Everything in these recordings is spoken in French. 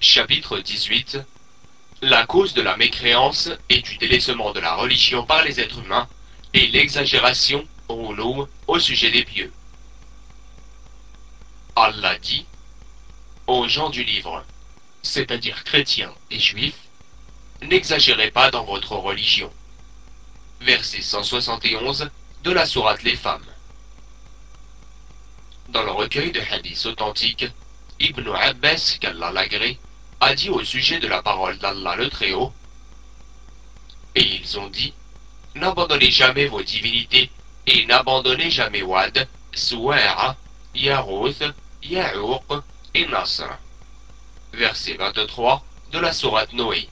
Chapitre 18 La cause de la mécréance et du délaissement de la religion par les êtres humains et l'exagération, rouleau, au sujet des pieux. Allah dit aux gens du livre, c'est-à-dire chrétiens et juifs, n'exagérez pas dans votre religion. Verset 171 de la sourate Les Femmes. Dans le recueil de hadiths authentiques, Ibn Abbas, qu'Allah l'agrée, a dit au sujet de la parole d'Allah le Très-Haut, et ils ont dit, n'abandonnez jamais vos divinités, et n'abandonnez jamais Wad, Suwa'a, Yarouth, Ya'uq et Nasr. Verset 23 de la sourate Noé.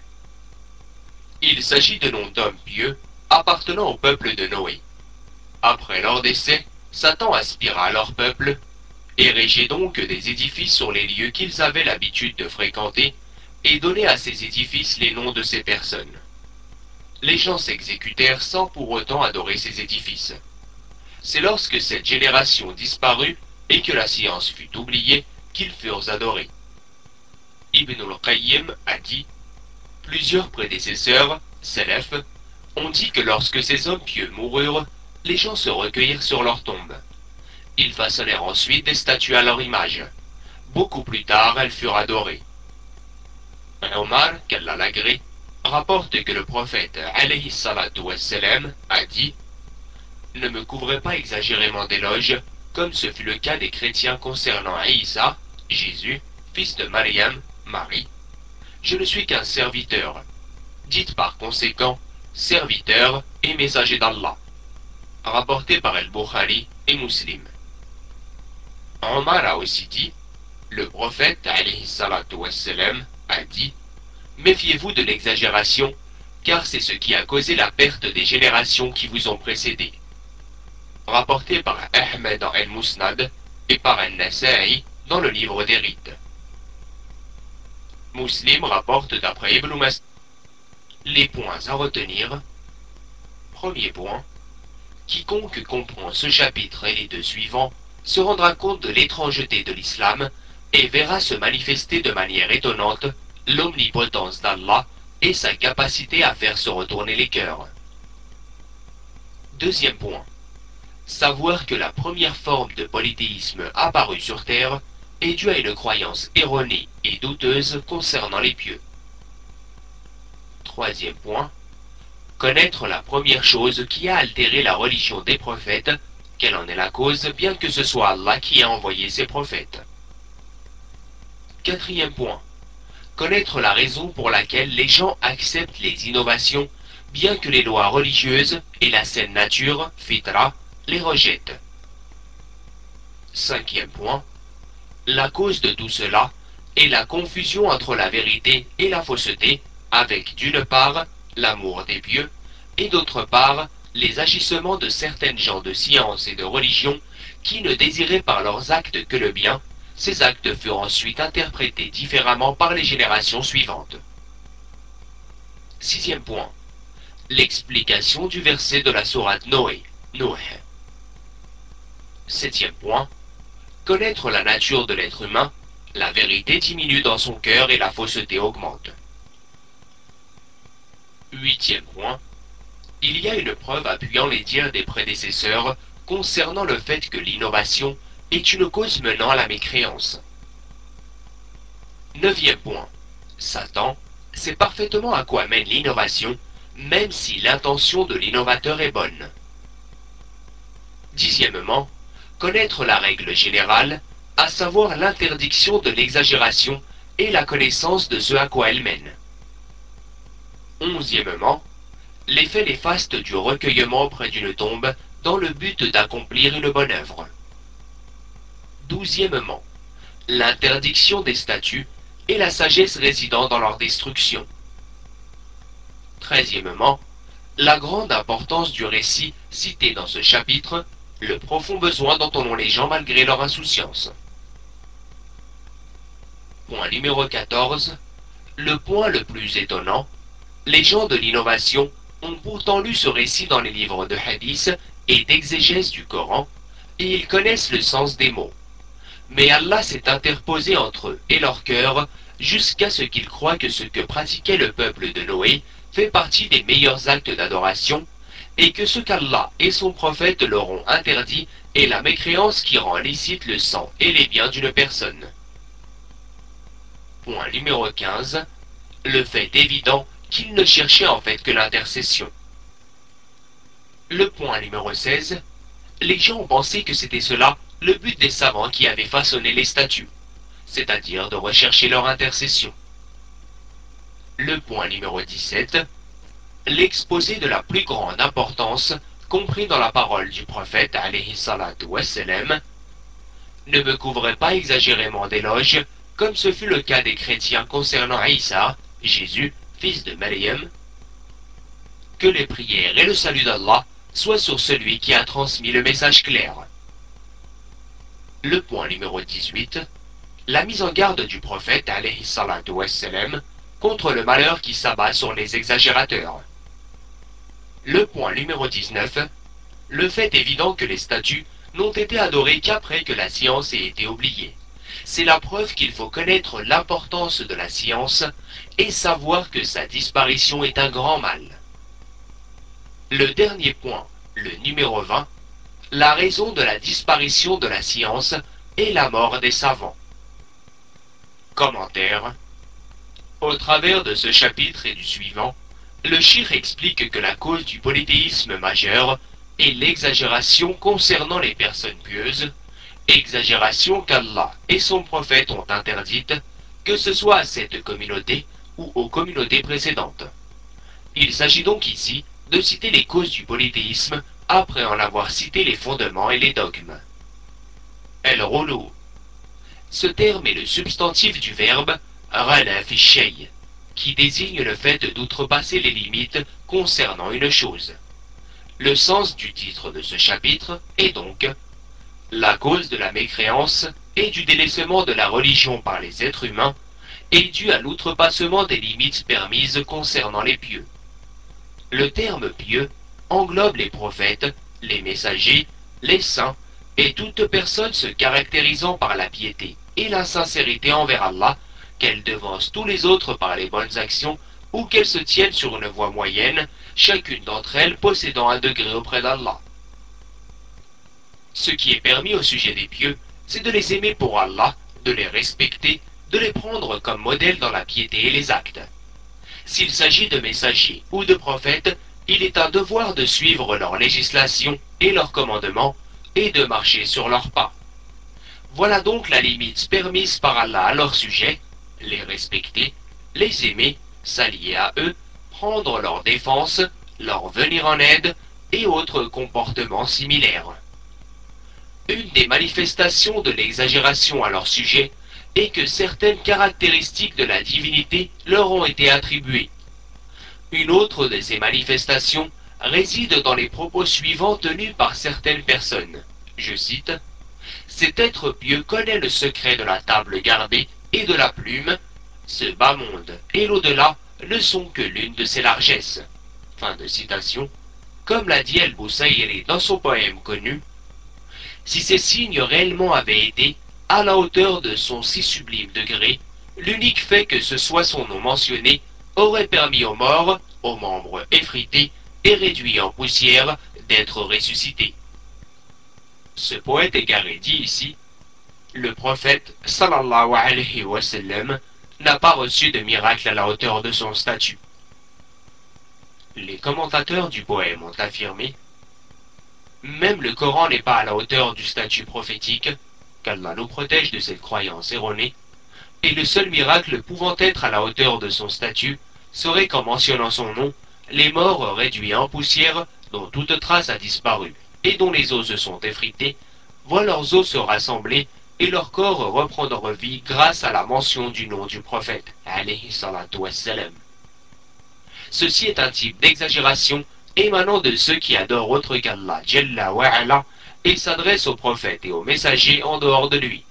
Il s'agit de noms d'hommes pieux appartenant au peuple de Noé. Après leur décès, Satan aspira à leur peuple, érigeait donc des édifices sur les lieux qu'ils avaient l'habitude de fréquenter, et donnait à ces édifices les noms de ces personnes. Les gens s'exécutèrent sans pour autant adorer ces édifices. C'est lorsque cette génération disparut et que la science fut oubliée qu'ils furent adorés. Ibn al-Qayyim a dit Plusieurs prédécesseurs, Salaf, ont dit que lorsque ces hommes pieux moururent, les gens se recueillirent sur leurs tombes. Ils façonnèrent ensuite des statues à leur image. Beaucoup plus tard, elles furent adorées. Omar, qu'Allah l'agrée, rapporte que le prophète alayhi a dit Ne me couvrez pas exagérément d'éloges, comme ce fut le cas des chrétiens concernant Isa, Jésus, fils de Mariam, Marie. Je ne suis qu'un serviteur. Dites par conséquent serviteur et messager d'Allah. Rapporté par El-Bukhari et Muslim. Omar a aussi dit, le prophète wassalam, a dit, méfiez-vous de l'exagération, car c'est ce qui a causé la perte des générations qui vous ont précédé. Rapporté par Ahmed dans El-Musnad et par Al-Nasa'i dans le livre des rites. Muslim rapporte d'après Ibn les points à retenir. Premier point. Quiconque comprend ce chapitre et les deux suivants se rendra compte de l'étrangeté de l'islam et verra se manifester de manière étonnante l'omnipotence d'Allah et sa capacité à faire se retourner les cœurs. Deuxième point. Savoir que la première forme de polythéisme apparue sur Terre est due à une croyance erronée et douteuse concernant les pieux. Troisième point. Connaître la première chose qui a altéré la religion des prophètes, quelle en est la cause, bien que ce soit Allah qui a envoyé ses prophètes. Quatrième point. Connaître la raison pour laquelle les gens acceptent les innovations, bien que les lois religieuses et la saine nature, fitra, les rejettent. Cinquième point la cause de tout cela est la confusion entre la vérité et la fausseté, avec d'une part l'amour des pieux, et d'autre part les agissements de certaines gens de science et de religion qui ne désiraient par leurs actes que le bien, ces actes furent ensuite interprétés différemment par les générations suivantes. Sixième point. L'explication du verset de la sourate Noé, Noé. Septième point Connaître la nature de l'être humain, la vérité diminue dans son cœur et la fausseté augmente. Huitième point. Il y a une preuve appuyant les dires des prédécesseurs concernant le fait que l'innovation est une cause menant à la mécréance. Neuvième point. Satan sait parfaitement à quoi mène l'innovation, même si l'intention de l'innovateur est bonne. Dixièmement, connaître la règle générale, à savoir l'interdiction de l'exagération et la connaissance de ce à quoi elle mène. Onzièmement, l'effet néfaste du recueillement près d'une tombe dans le but d'accomplir une bonne œuvre. Douzièmement, l'interdiction des statues et la sagesse résidant dans leur destruction. Treizièmement, la grande importance du récit cité dans ce chapitre le profond besoin dont ont les gens malgré leur insouciance. Point numéro 14. Le point le plus étonnant. Les gens de l'innovation ont pourtant lu ce récit dans les livres de hadith et d'exégèse du Coran, et ils connaissent le sens des mots. Mais Allah s'est interposé entre eux et leur cœur jusqu'à ce qu'ils croient que ce que pratiquait le peuple de Noé fait partie des meilleurs actes d'adoration, et que ce qu'Allah et son prophète leur ont interdit est la mécréance qui rend licite le sang et les biens d'une personne. Point numéro 15. Le fait évident qu'ils ne cherchaient en fait que l'intercession. Le point numéro 16. Les gens ont pensé que c'était cela le but des savants qui avaient façonné les statues, c'est-à-dire de rechercher leur intercession. Le point numéro 17. L'exposé de la plus grande importance compris dans la parole du prophète alayhi wassalam, ne me couvrait pas exagérément d'éloges, comme ce fut le cas des chrétiens concernant Isa, Jésus, fils de Maryam. Que les prières et le salut d'Allah soient sur celui qui a transmis le message clair. Le point numéro 18. La mise en garde du prophète alayhi wassalam, contre le malheur qui s'abat sur les exagérateurs. Le point numéro 19. Le fait évident que les statues n'ont été adorées qu'après que la science ait été oubliée. C'est la preuve qu'il faut connaître l'importance de la science et savoir que sa disparition est un grand mal. Le dernier point, le numéro 20, la raison de la disparition de la science est la mort des savants. Commentaire au travers de ce chapitre et du suivant, le shir explique que la cause du polythéisme majeur est l'exagération concernant les personnes pieuses, exagération qu'Allah et son prophète ont interdite, que ce soit à cette communauté ou aux communautés précédentes. Il s'agit donc ici de citer les causes du polythéisme après en avoir cité les fondements et les dogmes. El Rolo. Ce terme est le substantif du verbe qui désigne le fait d'outrepasser les limites concernant une chose. Le sens du titre de ce chapitre est donc La cause de la mécréance et du délaissement de la religion par les êtres humains est due à l'outrepassement des limites permises concernant les pieux. Le terme pieux englobe les prophètes, les messagers, les saints et toute personne se caractérisant par la piété et la sincérité envers Allah qu'elles devancent tous les autres par les bonnes actions ou qu'elles se tiennent sur une voie moyenne, chacune d'entre elles possédant un degré auprès d'Allah. Ce qui est permis au sujet des pieux, c'est de les aimer pour Allah, de les respecter, de les prendre comme modèle dans la piété et les actes. S'il s'agit de messagers ou de prophètes, il est un devoir de suivre leur législation et leurs commandements et de marcher sur leurs pas. Voilà donc la limite permise par Allah à leur sujet, les respecter, les aimer, s'allier à eux, prendre leur défense, leur venir en aide et autres comportements similaires. Une des manifestations de l'exagération à leur sujet est que certaines caractéristiques de la divinité leur ont été attribuées. Une autre de ces manifestations réside dans les propos suivants tenus par certaines personnes. Je cite Cet être pieux connaît le secret de la table gardée et de la plume, ce bas monde et l'au-delà ne sont que l'une de ses largesses. Fin de citation. Comme l'a dit El dans son poème connu, si ces signes réellement avaient été à la hauteur de son si sublime degré, l'unique fait que ce soit son nom mentionné aurait permis aux morts, aux membres effrités et réduits en poussière, d'être ressuscités. Ce poète égaré dit ici le prophète sallallahu alayhi wa n'a pas reçu de miracle à la hauteur de son statut. Les commentateurs du poème ont affirmé Même le Coran n'est pas à la hauteur du statut prophétique, qu'Allah nous protège de cette croyance erronée, et le seul miracle pouvant être à la hauteur de son statut serait qu'en mentionnant son nom, les morts réduits en poussière, dont toute trace a disparu et dont les os se sont effrités, voient leurs os se rassembler et leur corps reprendre vie grâce à la mention du nom du prophète. Ceci est un type d'exagération émanant de ceux qui adorent autre qu'Allah et s'adressent aux prophètes et aux messagers en dehors de lui.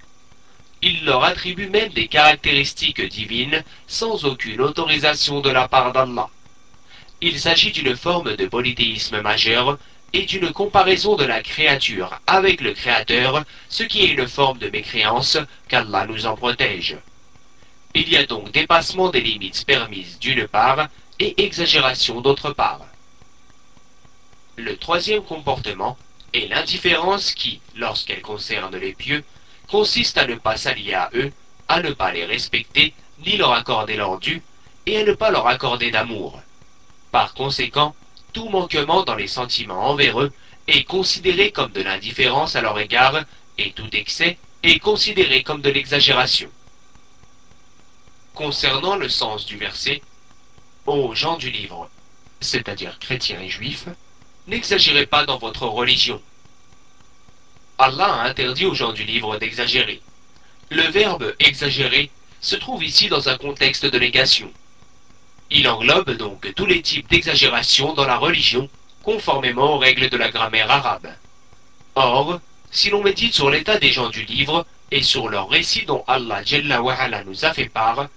Ils leur attribuent même des caractéristiques divines sans aucune autorisation de la part d'Allah. Il s'agit d'une forme de polythéisme majeur et d'une comparaison de la créature avec le Créateur, ce qui est une forme de mécréance, qu'Allah nous en protège. Il y a donc dépassement des limites permises d'une part et exagération d'autre part. Le troisième comportement est l'indifférence qui, lorsqu'elle concerne les pieux, consiste à ne pas s'allier à eux, à ne pas les respecter, ni leur accorder leur dû, et à ne pas leur accorder d'amour. Par conséquent, tout manquement dans les sentiments envers eux est considéré comme de l'indifférence à leur égard, et tout excès est considéré comme de l'exagération. Concernant le sens du verset, ô gens du livre, c'est-à-dire chrétiens et juifs, n'exagérez pas dans votre religion. Allah a interdit aux gens du livre d'exagérer. Le verbe exagérer se trouve ici dans un contexte de négation. Il englobe donc tous les types d'exagération dans la religion, conformément aux règles de la grammaire arabe. Or, si l'on médite sur l'état des gens du livre et sur leur récit dont Allah nous a fait part,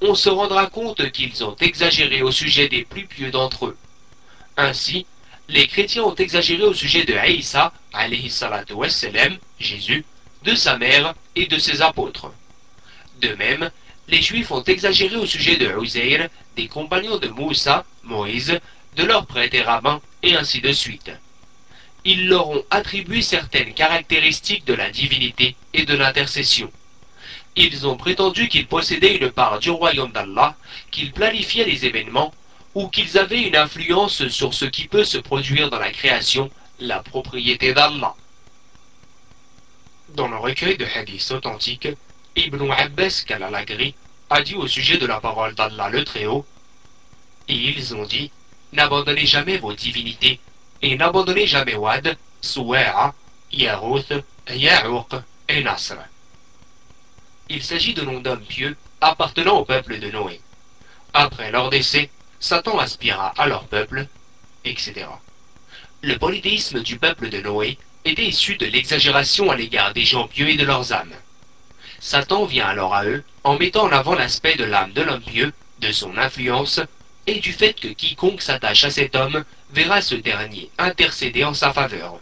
on se rendra compte qu'ils ont exagéré au sujet des plus pieux d'entre eux. Ainsi, les chrétiens ont exagéré au sujet de Aïssa, Jésus, de sa mère et de ses apôtres. De même, les Juifs ont exagéré au sujet de Uzair, des compagnons de Moussa, Moïse, de leurs prêtres et rabbins, et ainsi de suite. Ils leur ont attribué certaines caractéristiques de la divinité et de l'intercession. Ils ont prétendu qu'ils possédaient une part du royaume d'Allah, qu'ils planifiaient les événements, ou qu'ils avaient une influence sur ce qui peut se produire dans la création, la propriété d'Allah. Dans le recueil de hadiths authentiques, Ibn Abbas Kalalagri a dit au sujet de la parole d'Allah le Très-Haut, et ils ont dit, n'abandonnez jamais vos divinités, et n'abandonnez jamais Wad, Suwa'a, Yahuth, Ya'uq et Nasr. Il s'agit de noms d'hommes pieux appartenant au peuple de Noé. Après leur décès, Satan aspira à leur peuple, etc. Le polythéisme du peuple de Noé était issu de l'exagération à l'égard des gens pieux et de leurs âmes. Satan vient alors à eux en mettant en avant l'aspect de l'âme de l'homme pieux, de son influence, et du fait que quiconque s'attache à cet homme verra ce dernier intercéder en sa faveur.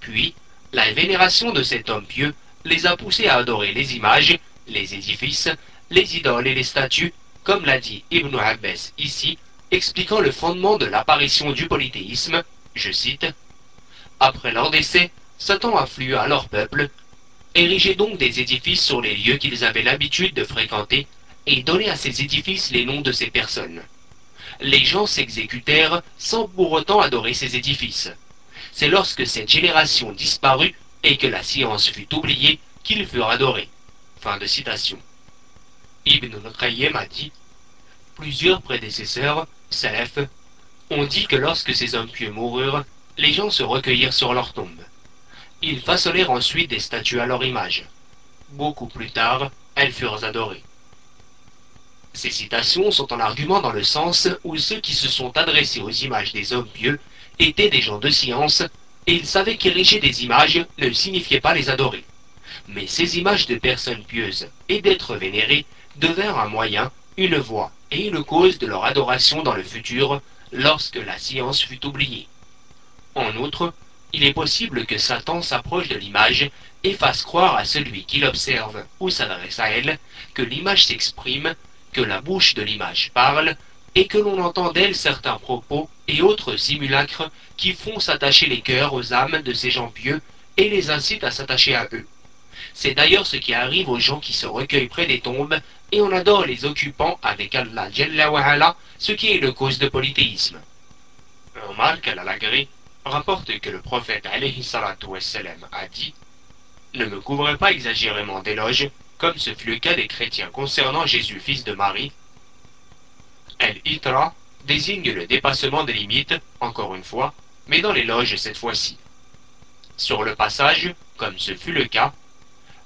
Puis, la vénération de cet homme pieux les a poussés à adorer les images, les édifices, les idoles et les statues, comme l'a dit Ibn Abbas ici, expliquant le fondement de l'apparition du polythéisme, je cite, Après leur décès, Satan afflua à leur peuple Érigez donc des édifices sur les lieux qu'ils avaient l'habitude de fréquenter, et donnez à ces édifices les noms de ces personnes. Les gens s'exécutèrent sans pour autant adorer ces édifices. C'est lorsque cette génération disparut et que la science fut oubliée qu'ils furent adorés. Fin de citation. Ibn al a dit Plusieurs prédécesseurs, salaf, ont dit que lorsque ces hommes pieux moururent, les gens se recueillirent sur leurs tombes. Ils façonnèrent ensuite des statues à leur image. Beaucoup plus tard, elles furent adorées. Ces citations sont en argument dans le sens où ceux qui se sont adressés aux images des hommes pieux étaient des gens de science, et ils savaient qu'ériger des images ne signifiait pas les adorer. Mais ces images de personnes pieuses et d'êtres vénérés devinrent un moyen, une voie et une cause de leur adoration dans le futur, lorsque la science fut oubliée. En outre, il est possible que Satan s'approche de l'image et fasse croire à celui qui l'observe ou s'adresse à elle que l'image s'exprime, que la bouche de l'image parle, et que l'on entend d'elle certains propos et autres simulacres qui font s'attacher les cœurs aux âmes de ces gens pieux et les incitent à s'attacher à eux. C'est d'ailleurs ce qui arrive aux gens qui se recueillent près des tombes et on adore les occupants avec Allah ce qui est le cause de polythéisme. Omar Kalalagri rapporte que le prophète wassalam, a dit Ne me couvrez pas exagérément d'éloges, comme ce fut le cas des chrétiens concernant Jésus, fils de Marie. El-Itra désigne le dépassement des limites, encore une fois, mais dans l'éloge cette fois-ci. Sur le passage, comme ce fut le cas,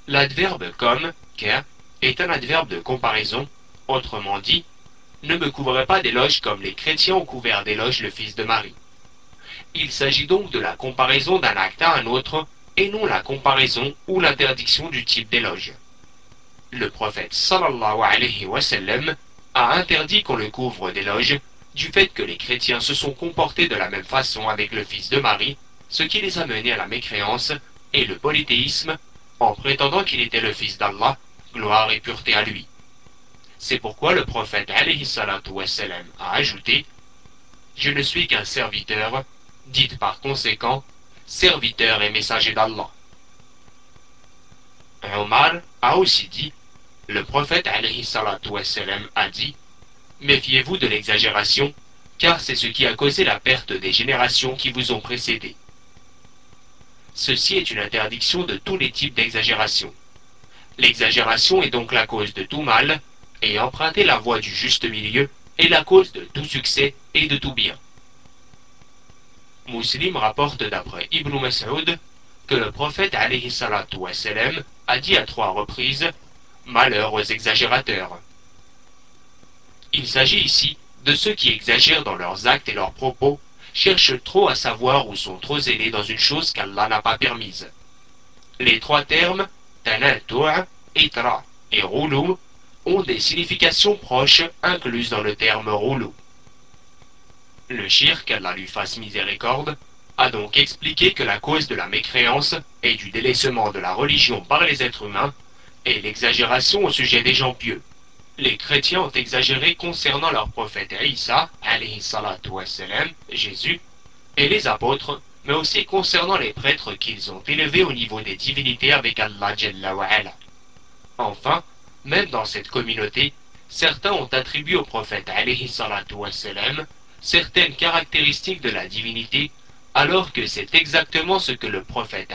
l'adverbe comme, ker, est un adverbe de comparaison, autrement dit, ne me couvrez pas d'éloges comme les chrétiens ont couvert d'éloges le fils de Marie. Il s'agit donc de la comparaison d'un acte à un autre, et non la comparaison ou l'interdiction du type d'éloge. Le prophète sallallahu alayhi wa sallam a interdit qu'on le couvre d'éloges du fait que les chrétiens se sont comportés de la même façon avec le fils de Marie, ce qui les a menés à la mécréance et le polythéisme en prétendant qu'il était le fils d'Allah, gloire et pureté à lui. C'est pourquoi le prophète a ajouté Je ne suis qu'un serviteur, dites par conséquent, serviteur et messager d'Allah. Omar a aussi dit Le prophète a dit Méfiez-vous de l'exagération, car c'est ce qui a causé la perte des générations qui vous ont précédés. Ceci est une interdiction de tous les types d'exagération. L'exagération est donc la cause de tout mal, et emprunter la voie du juste milieu est la cause de tout succès et de tout bien. Muslim rapporte d'après Ibn Mas'ud que le prophète wassalam, a dit à trois reprises Malheur aux exagérateurs. Il s'agit ici de ceux qui exagèrent dans leurs actes et leurs propos cherchent trop à savoir ou sont trop zélés dans une chose qu'Allah n'a pas permise. Les trois termes, tanatu', itra et roulou, ont des significations proches incluses dans le terme roulou. Le shir, qu'Allah lui fasse miséricorde, a donc expliqué que la cause de la mécréance et du délaissement de la religion par les êtres humains est l'exagération au sujet des gens pieux. Les chrétiens ont exagéré concernant leur prophète Isa, Jésus, et les apôtres, mais aussi concernant les prêtres qu'ils ont élevés au niveau des divinités avec Allah Enfin, même dans cette communauté, certains ont attribué au prophète certaines caractéristiques de la divinité, alors que c'est exactement ce que le prophète